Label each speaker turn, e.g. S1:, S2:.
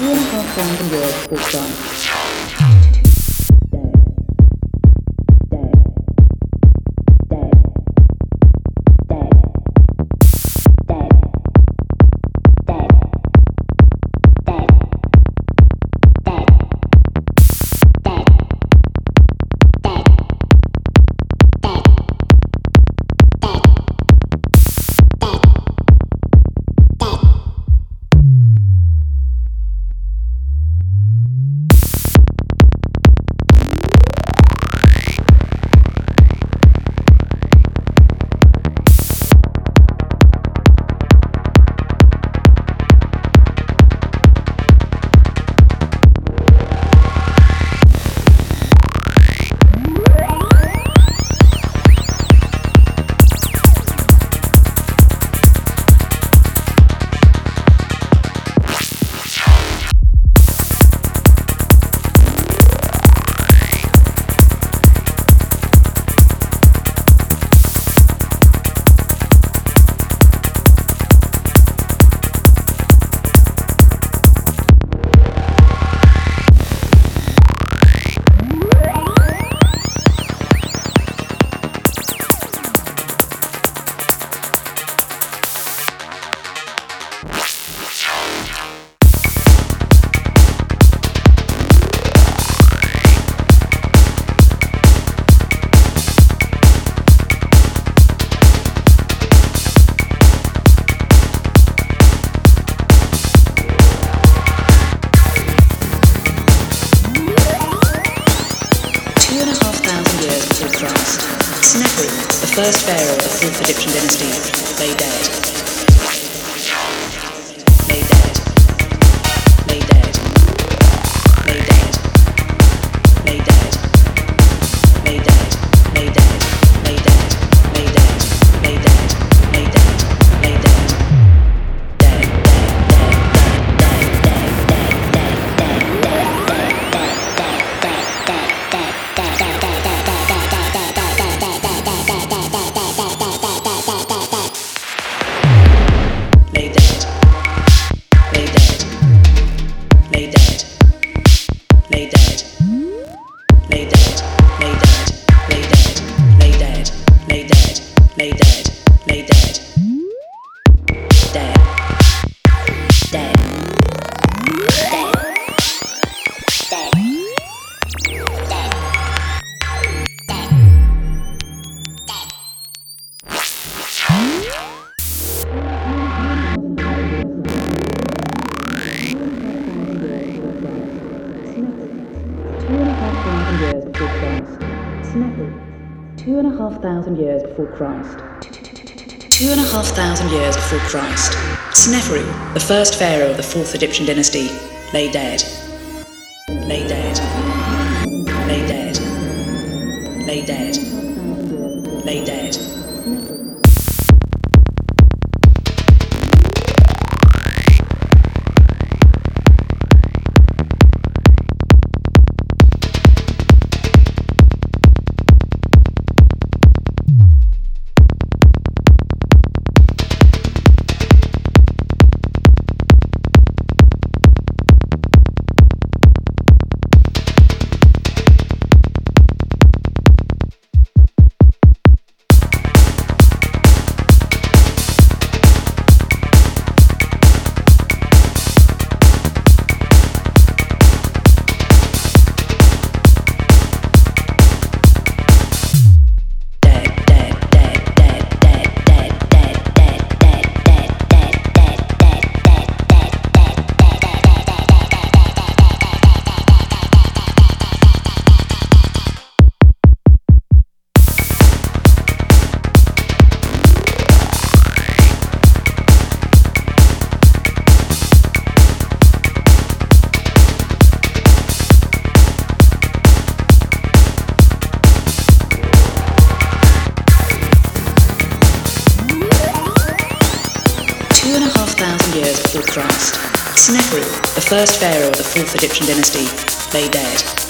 S1: Unicorn from the World Book first pharaoh of the fourth Egyptian dynasty, lay dead. lay dead. Two and a half thousand years before Christ. Two and a half thousand years before Christ, Sneferu, the first pharaoh of the fourth Egyptian dynasty, lay dead. Lay dead. Lay dead. Lay dead. Lay dead. Years before Christ. Sneferu, the first pharaoh of the fourth Egyptian dynasty, lay dead.